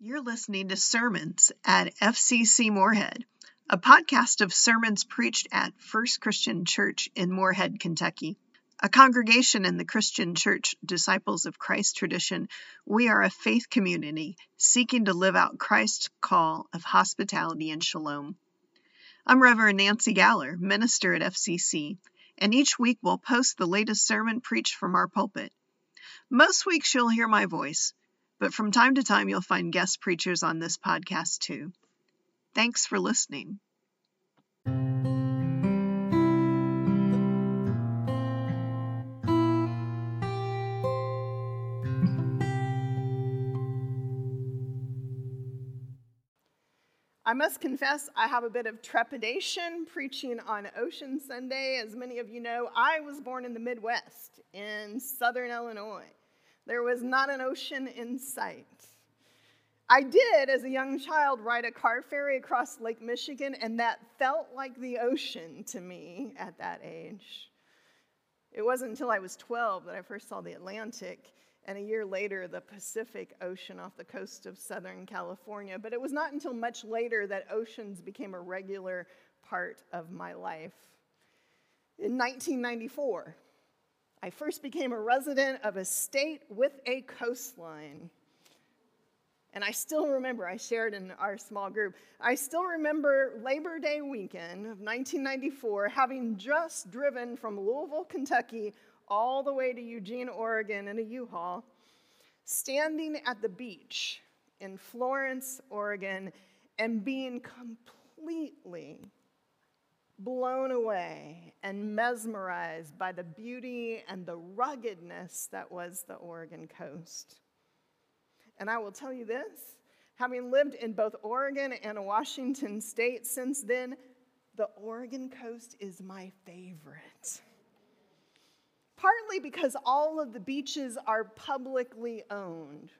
You're listening to Sermons at FCC Morehead, a podcast of sermons preached at First Christian Church in Morehead, Kentucky. A congregation in the Christian Church Disciples of Christ tradition, we are a faith community seeking to live out Christ's call of hospitality and shalom. I'm Reverend Nancy Galler, minister at FCC, and each week we'll post the latest sermon preached from our pulpit. Most weeks you'll hear my voice, but from time to time you'll find guest preachers on this podcast too. Thanks for listening. I must confess, I have a bit of trepidation preaching on Ocean Sunday. As many of you know, I was born in the Midwest in southern Illinois. There was not an ocean in sight. I did, as a young child, ride a car ferry across Lake Michigan, and that felt like the ocean to me at that age. It wasn't until I was 12 that I first saw the Atlantic and a year later, the Pacific Ocean off the coast of Southern California. But it was not until much later that oceans became a regular part of my life. In 1994, I first became a resident of a state with a coastline. And I still remember, I shared in our small group, I still remember Labor Day weekend of 1994 having just driven from Louisville, Kentucky all the way to Eugene, Oregon in a U Haul, standing at the beach in Florence, Oregon, and being completely blown away and mesmerized by the beauty and the ruggedness that was the Oregon coast. And I will tell you this having lived in both Oregon and Washington state since then, the Oregon coast is my favorite partly because all of the beaches are publicly owned.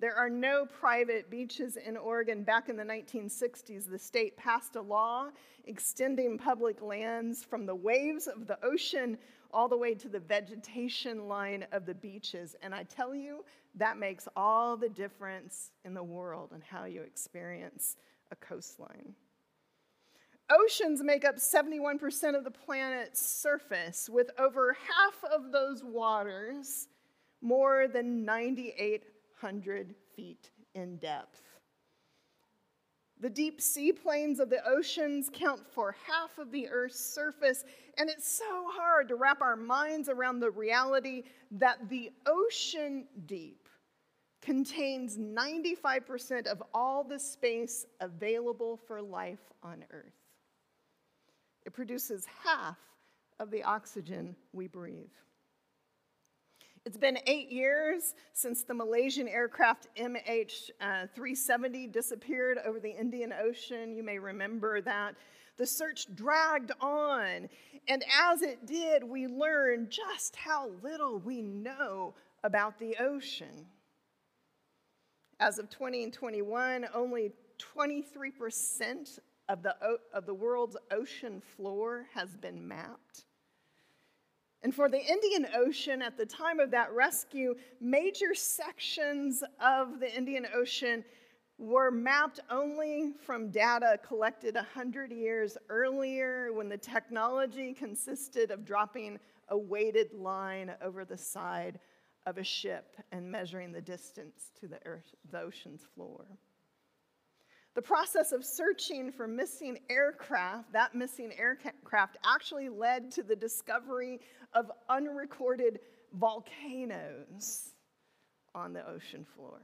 There are no private beaches in Oregon. Back in the 1960s, the state passed a law extending public lands from the waves of the ocean all the way to the vegetation line of the beaches. And I tell you, that makes all the difference in the world and how you experience a coastline. Oceans make up 71% of the planet's surface, with over half of those waters more than 9,800 feet in depth. The deep sea plains of the oceans count for half of the Earth's surface, and it's so hard to wrap our minds around the reality that the ocean deep contains 95% of all the space available for life on Earth. It produces half of the oxygen we breathe. It's been eight years since the Malaysian aircraft MH370 uh, disappeared over the Indian Ocean. You may remember that. The search dragged on, and as it did, we learned just how little we know about the ocean. As of 2021, only 23% of the, of the world's ocean floor has been mapped. And for the Indian Ocean, at the time of that rescue, major sections of the Indian Ocean were mapped only from data collected 100 years earlier when the technology consisted of dropping a weighted line over the side of a ship and measuring the distance to the, earth, the ocean's floor. The process of searching for missing aircraft, that missing aircraft actually led to the discovery of unrecorded volcanoes on the ocean floor.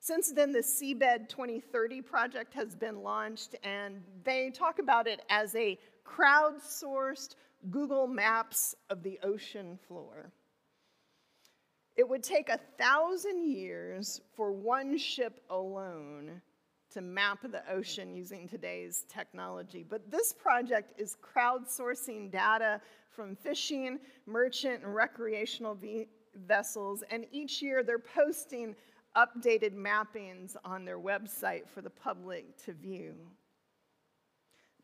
Since then, the Seabed 2030 project has been launched, and they talk about it as a crowdsourced Google Maps of the ocean floor. It would take a thousand years for one ship alone to map the ocean using today's technology. But this project is crowdsourcing data from fishing, merchant, and recreational vessels, and each year they're posting updated mappings on their website for the public to view.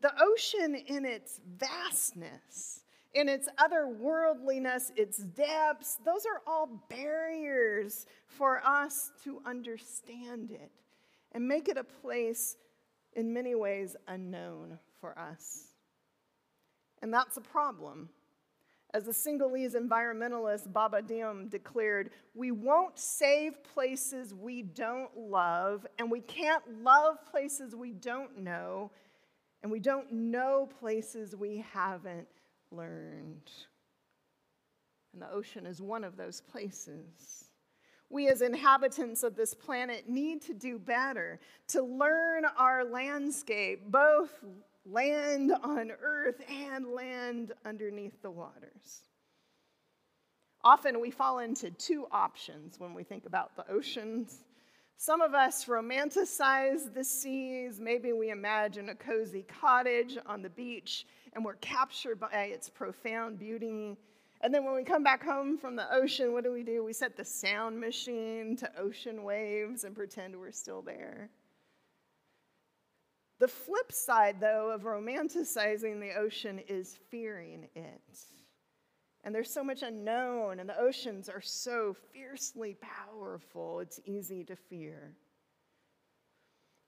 The ocean, in its vastness, in its otherworldliness, its depths, those are all barriers for us to understand it and make it a place in many ways unknown for us. And that's a problem. As the Senegalese environmentalist Baba Dioum declared, we won't save places we don't love, and we can't love places we don't know, and we don't know places we haven't learned. And the ocean is one of those places. We, as inhabitants of this planet, need to do better to learn our landscape, both land on earth and land underneath the waters. Often we fall into two options when we think about the oceans. Some of us romanticize the seas. Maybe we imagine a cozy cottage on the beach and we're captured by its profound beauty. And then when we come back home from the ocean, what do we do? We set the sound machine to ocean waves and pretend we're still there. The flip side, though, of romanticizing the ocean is fearing it. And there's so much unknown, and the oceans are so fiercely powerful, it's easy to fear.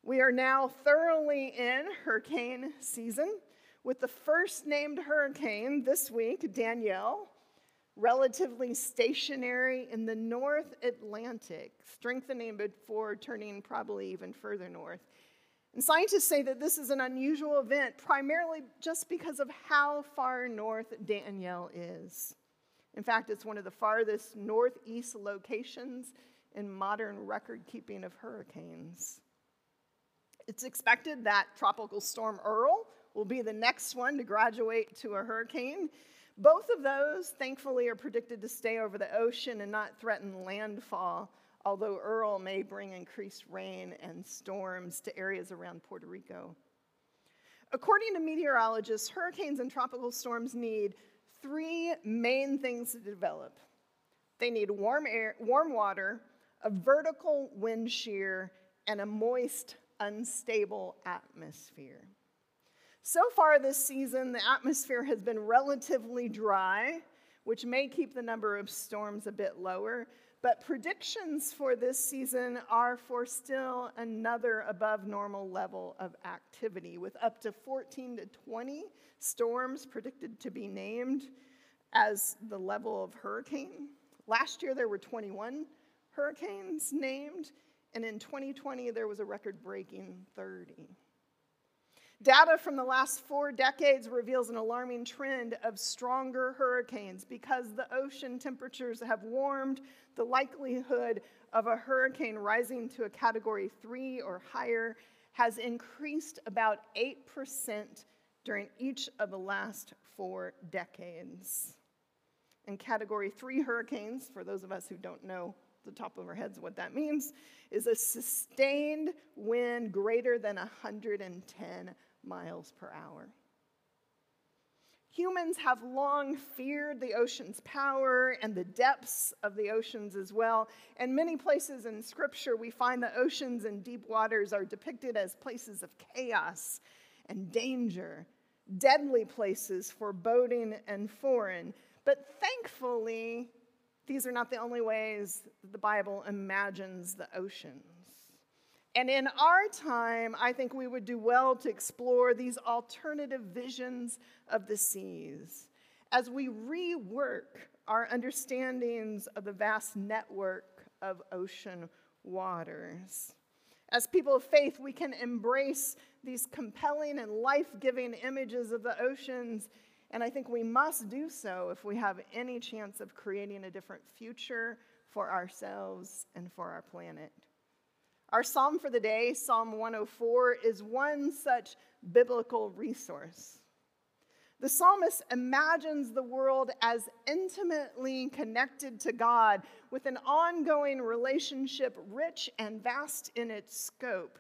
We are now thoroughly in hurricane season with the first named hurricane this week, Danielle, relatively stationary in the North Atlantic, strengthening before turning probably even further north. And scientists say that this is an unusual event primarily just because of how far north Danielle is. In fact, it's one of the farthest northeast locations in modern record keeping of hurricanes. It's expected that Tropical Storm Earl will be the next one to graduate to a hurricane. Both of those, thankfully, are predicted to stay over the ocean and not threaten landfall although Earl may bring increased rain and storms to areas around Puerto Rico. According to meteorologists, hurricanes and tropical storms need three main things to develop. They need warm air, warm water, a vertical wind shear, and a moist, unstable atmosphere. So far this season, the atmosphere has been relatively dry, which may keep the number of storms a bit lower, but predictions for this season are for still another above normal level of activity, with up to 14 to 20 storms predicted to be named as the level of hurricane. Last year, there were 21 hurricanes named, and in 2020, there was a record breaking 30. Data from the last four decades reveals an alarming trend of stronger hurricanes because the ocean temperatures have warmed. The likelihood of a hurricane rising to a category three or higher has increased about 8% during each of the last four decades. And category three hurricanes, for those of us who don't know the top of our heads what that means, is a sustained wind greater than 110 miles per hour. Humans have long feared the ocean's power and the depths of the oceans as well. And many places in Scripture, we find the oceans and deep waters are depicted as places of chaos and danger, deadly places for boating and foreign. But thankfully, these are not the only ways the Bible imagines the oceans. And in our time, I think we would do well to explore these alternative visions of the seas as we rework our understandings of the vast network of ocean waters. As people of faith, we can embrace these compelling and life giving images of the oceans, and I think we must do so if we have any chance of creating a different future for ourselves and for our planet. Our psalm for the day, Psalm 104, is one such biblical resource. The psalmist imagines the world as intimately connected to God with an ongoing relationship rich and vast in its scope.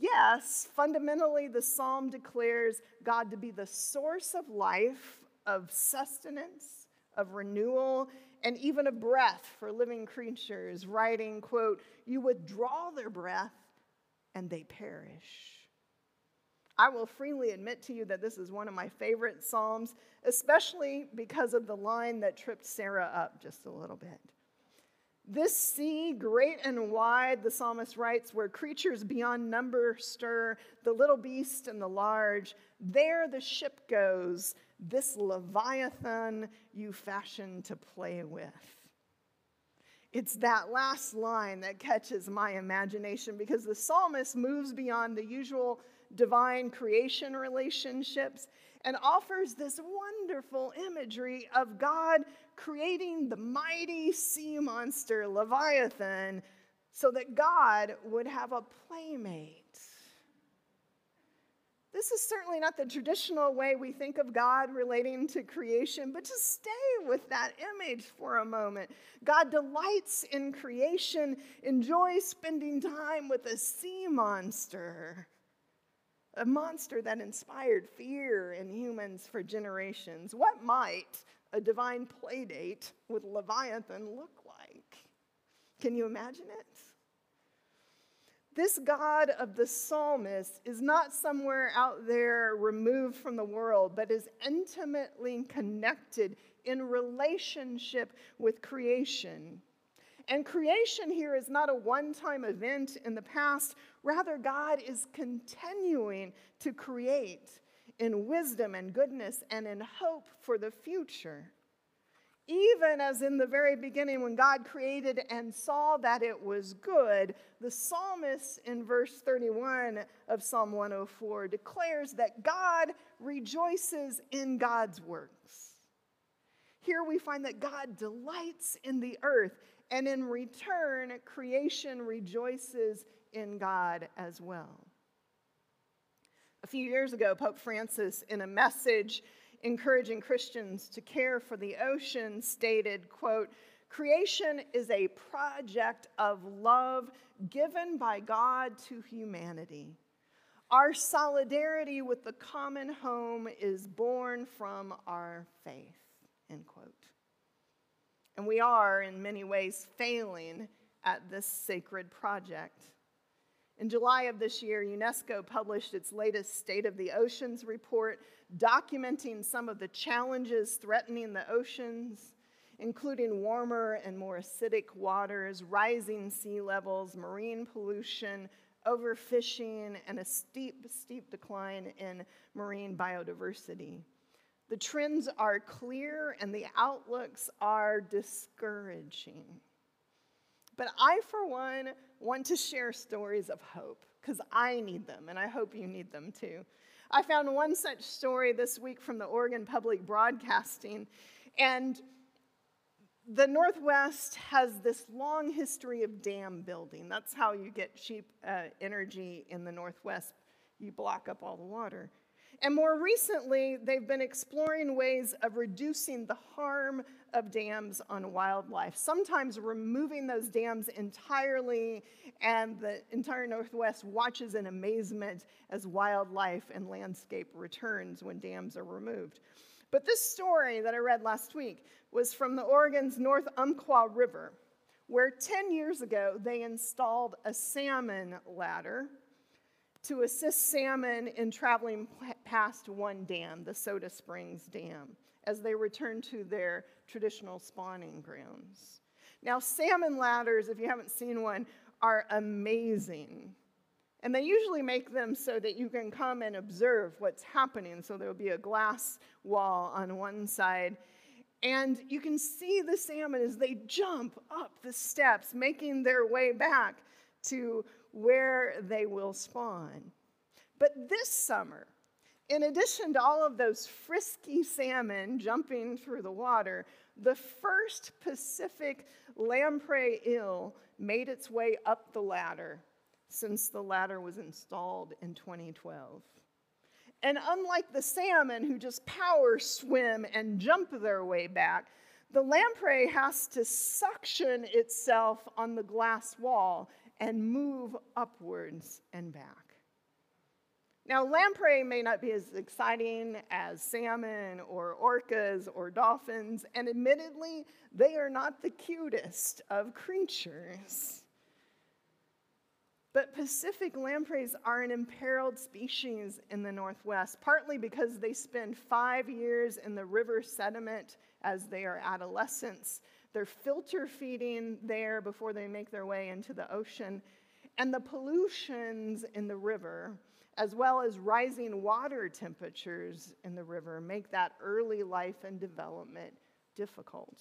Yes, fundamentally, the psalm declares God to be the source of life, of sustenance, of renewal, and even a breath for living creatures, writing, quote, You withdraw their breath and they perish. I will freely admit to you that this is one of my favorite Psalms, especially because of the line that tripped Sarah up just a little bit. This sea, great and wide, the psalmist writes, where creatures beyond number stir, the little beast and the large, there the ship goes, this Leviathan you fashioned to play with. It's that last line that catches my imagination because the psalmist moves beyond the usual divine creation relationships and offers this wonderful imagery of God creating the mighty sea monster Leviathan so that God would have a playmate. This is certainly not the traditional way we think of God relating to creation, but just stay with that image for a moment. God delights in creation, enjoys spending time with a sea monster a monster that inspired fear in humans for generations. What might a divine playdate with Leviathan look like? Can you imagine it? This God of the psalmist is not somewhere out there removed from the world, but is intimately connected in relationship with creation. And creation here is not a one time event in the past. Rather, God is continuing to create in wisdom and goodness and in hope for the future. Even as in the very beginning, when God created and saw that it was good, the psalmist in verse 31 of Psalm 104 declares that God rejoices in God's works. Here we find that God delights in the earth and in return, creation rejoices in God as well. A few years ago, Pope Francis, in a message encouraging Christians to care for the ocean, stated, quote, Creation is a project of love given by God to humanity. Our solidarity with the common home is born from our faith, end quote. And we are, in many ways, failing at this sacred project. In July of this year, UNESCO published its latest State of the Oceans report, documenting some of the challenges threatening the oceans, including warmer and more acidic waters, rising sea levels, marine pollution, overfishing, and a steep, steep decline in marine biodiversity. The trends are clear and the outlooks are discouraging. But I, for one, want to share stories of hope because I need them and I hope you need them too. I found one such story this week from the Oregon Public Broadcasting, and the Northwest has this long history of dam building. That's how you get cheap uh, energy in the Northwest. You block up all the water. And more recently, they've been exploring ways of reducing the harm of dams on wildlife, sometimes removing those dams entirely, and the entire Northwest watches in amazement as wildlife and landscape returns when dams are removed. But this story that I read last week was from the Oregon's North Umpqua River, where 10 years ago they installed a salmon ladder to assist salmon in traveling past one dam, the Soda Springs Dam, as they return to their traditional spawning grounds. Now, salmon ladders, if you haven't seen one, are amazing. And they usually make them so that you can come and observe what's happening. So there'll be a glass wall on one side. And you can see the salmon as they jump up the steps, making their way back to where they will spawn. But this summer, in addition to all of those frisky salmon jumping through the water, the first Pacific lamprey eel made its way up the ladder since the ladder was installed in 2012. And unlike the salmon who just power swim and jump their way back, the lamprey has to suction itself on the glass wall and move upwards and back. Now, lamprey may not be as exciting as salmon or orcas or dolphins, and admittedly, they are not the cutest of creatures. But Pacific lampreys are an imperiled species in the Northwest, partly because they spend five years in the river sediment as they are adolescents. They're filter feeding there before they make their way into the ocean. And the pollutions in the river, as well as rising water temperatures in the river, make that early life and development difficult.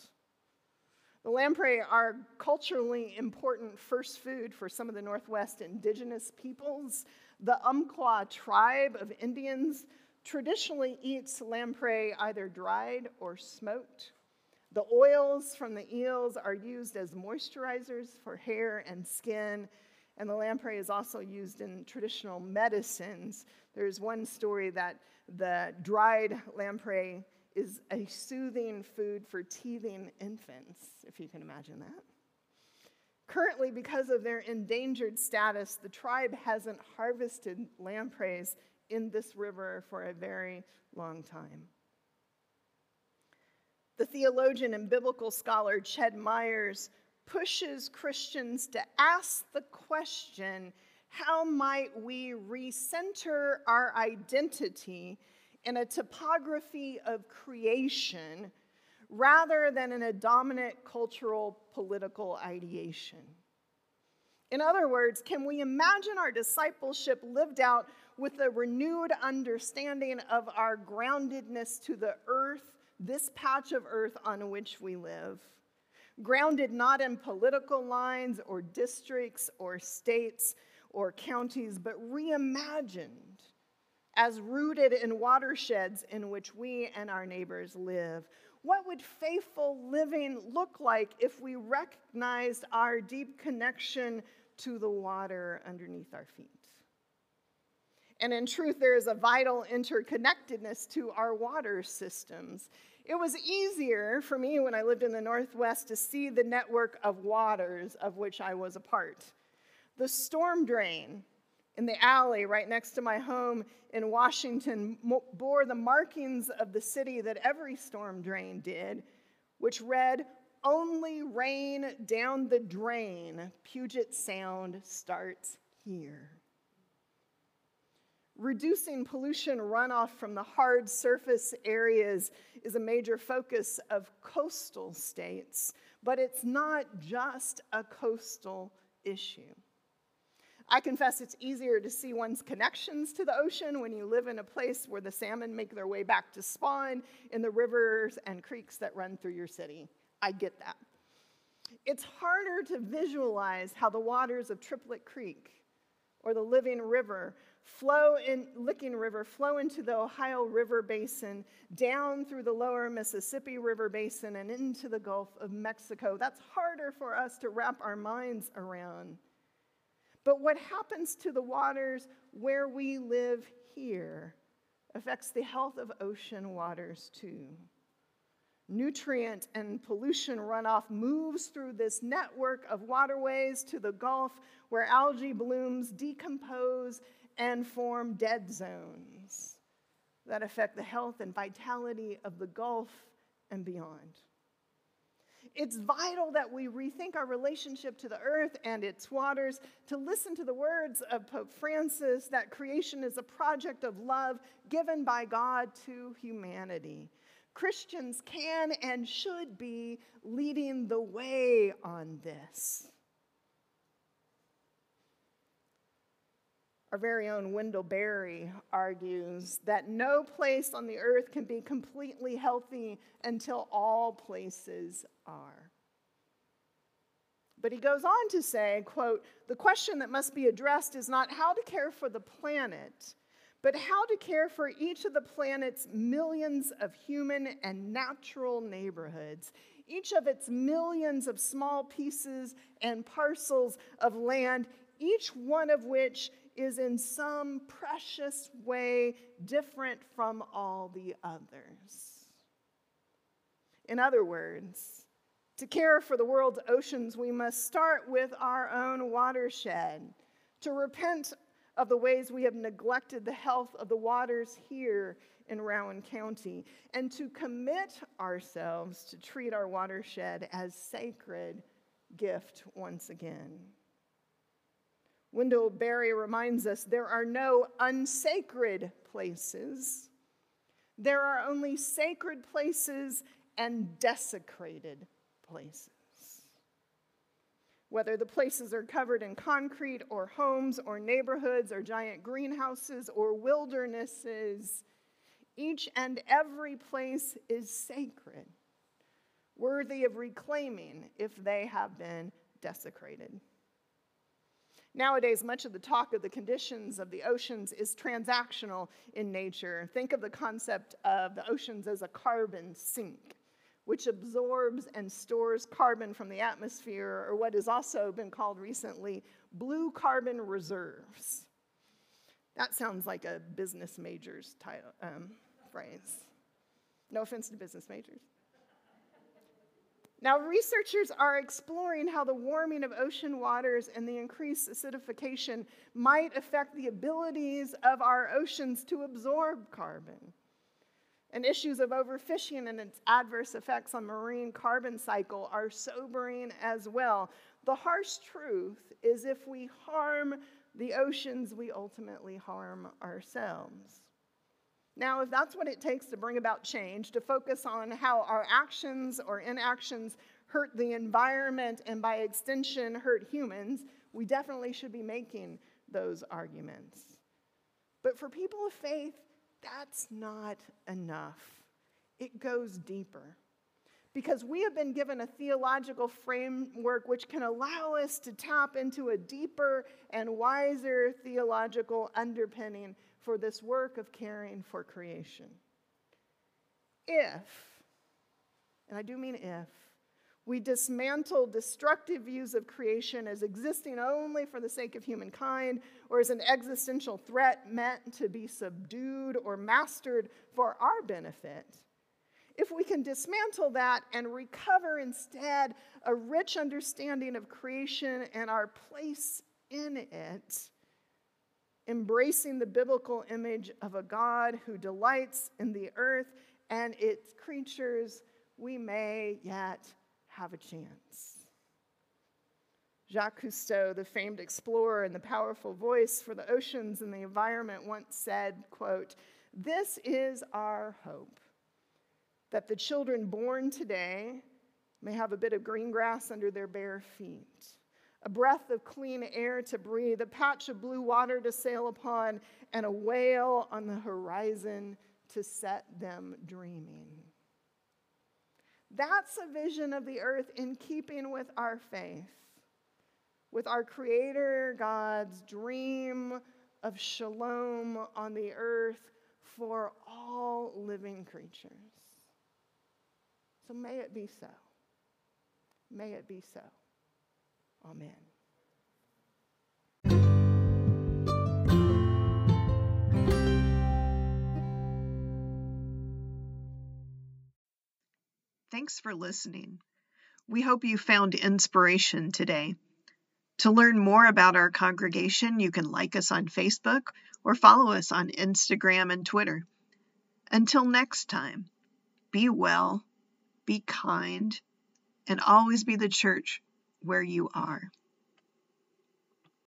The lamprey are culturally important first food for some of the Northwest indigenous peoples. The Umpqua tribe of Indians traditionally eats lamprey either dried or smoked. The oils from the eels are used as moisturizers for hair and skin, and the lamprey is also used in traditional medicines. There's one story that the dried lamprey is a soothing food for teething infants, if you can imagine that. Currently, because of their endangered status, the tribe hasn't harvested lampreys in this river for a very long time. The theologian and biblical scholar Ched Myers pushes Christians to ask the question how might we recenter our identity in a topography of creation rather than in a dominant cultural political ideation. In other words, can we imagine our discipleship lived out with a renewed understanding of our groundedness to the earth, this patch of earth on which we live? Grounded not in political lines or districts or states or counties, but reimagined as rooted in watersheds in which we and our neighbors live. What would faithful living look like if we recognized our deep connection to the water underneath our feet? And in truth, there is a vital interconnectedness to our water systems. It was easier for me when I lived in the Northwest to see the network of waters of which I was a part. The storm drain in the alley right next to my home in Washington bore the markings of the city that every storm drain did, which read, Only rain down the drain, Puget Sound starts here. Reducing pollution runoff from the hard surface areas is a major focus of coastal states, but it's not just a coastal issue. I confess it's easier to see one's connections to the ocean when you live in a place where the salmon make their way back to spawn in the rivers and creeks that run through your city. I get that. It's harder to visualize how the waters of Triplett Creek or the Living River flow in Licking River flow into the Ohio River basin, down through the lower Mississippi River basin and into the Gulf of Mexico. That's harder for us to wrap our minds around. But what happens to the waters where we live here affects the health of ocean waters too. Nutrient and pollution runoff moves through this network of waterways to the Gulf where algae blooms decompose and form dead zones that affect the health and vitality of the Gulf and beyond. It's vital that we rethink our relationship to the earth and its waters, to listen to the words of Pope Francis that creation is a project of love given by God to humanity. Christians can and should be leading the way on this. Our very own Wendell Berry argues that no place on the earth can be completely healthy until all places are. But he goes on to say, quote, the question that must be addressed is not how to care for the planet, but how to care for each of the planet's millions of human and natural neighborhoods, each of its millions of small pieces and parcels of land, each one of which is in some precious way different from all the others. In other words, to care for the world's oceans, we must start with our own watershed. To repent of the ways we have neglected the health of the waters here in Rowan County, and to commit ourselves to treat our watershed as sacred gift once again. Wendell Berry reminds us there are no unsacred places. There are only sacred places and desecrated places. Whether the places are covered in concrete or homes or neighborhoods or giant greenhouses or wildernesses, each and every place is sacred, worthy of reclaiming if they have been desecrated. Nowadays, much of the talk of the conditions of the oceans is transactional in nature. Think of the concept of the oceans as a carbon sink, which absorbs and stores carbon from the atmosphere, or what has also been called recently blue carbon reserves. That sounds like a business major's title, um, phrase. No offense to business majors. Now, researchers are exploring how the warming of ocean waters and the increased acidification might affect the abilities of our oceans to absorb carbon. And issues of overfishing and its adverse effects on marine carbon cycle are sobering as well. The harsh truth is if we harm the oceans, we ultimately harm ourselves. Now, if that's what it takes to bring about change, to focus on how our actions or inactions hurt the environment and by extension hurt humans, we definitely should be making those arguments. But for people of faith, that's not enough. It goes deeper. Because we have been given a theological framework which can allow us to tap into a deeper and wiser theological underpinning for this work of caring for creation. If, and I do mean if, we dismantle destructive views of creation as existing only for the sake of humankind or as an existential threat meant to be subdued or mastered for our benefit. If we can dismantle that and recover instead a rich understanding of creation and our place in it, embracing the biblical image of a God who delights in the earth and its creatures, we may yet have a chance. Jacques Cousteau, the famed explorer and the powerful voice for the oceans and the environment, once said, quote, This is our hope, that the children born today may have a bit of green grass under their bare feet a breath of clean air to breathe, a patch of blue water to sail upon, and a whale on the horizon to set them dreaming. That's a vision of the earth in keeping with our faith, with our Creator God's dream of shalom on the earth for all living creatures. So may it be so. May it be so. Amen. Thanks for listening. We hope you found inspiration today. To learn more about our congregation, you can like us on Facebook or follow us on Instagram and Twitter. Until next time, be well, be kind, and always be the church where you are.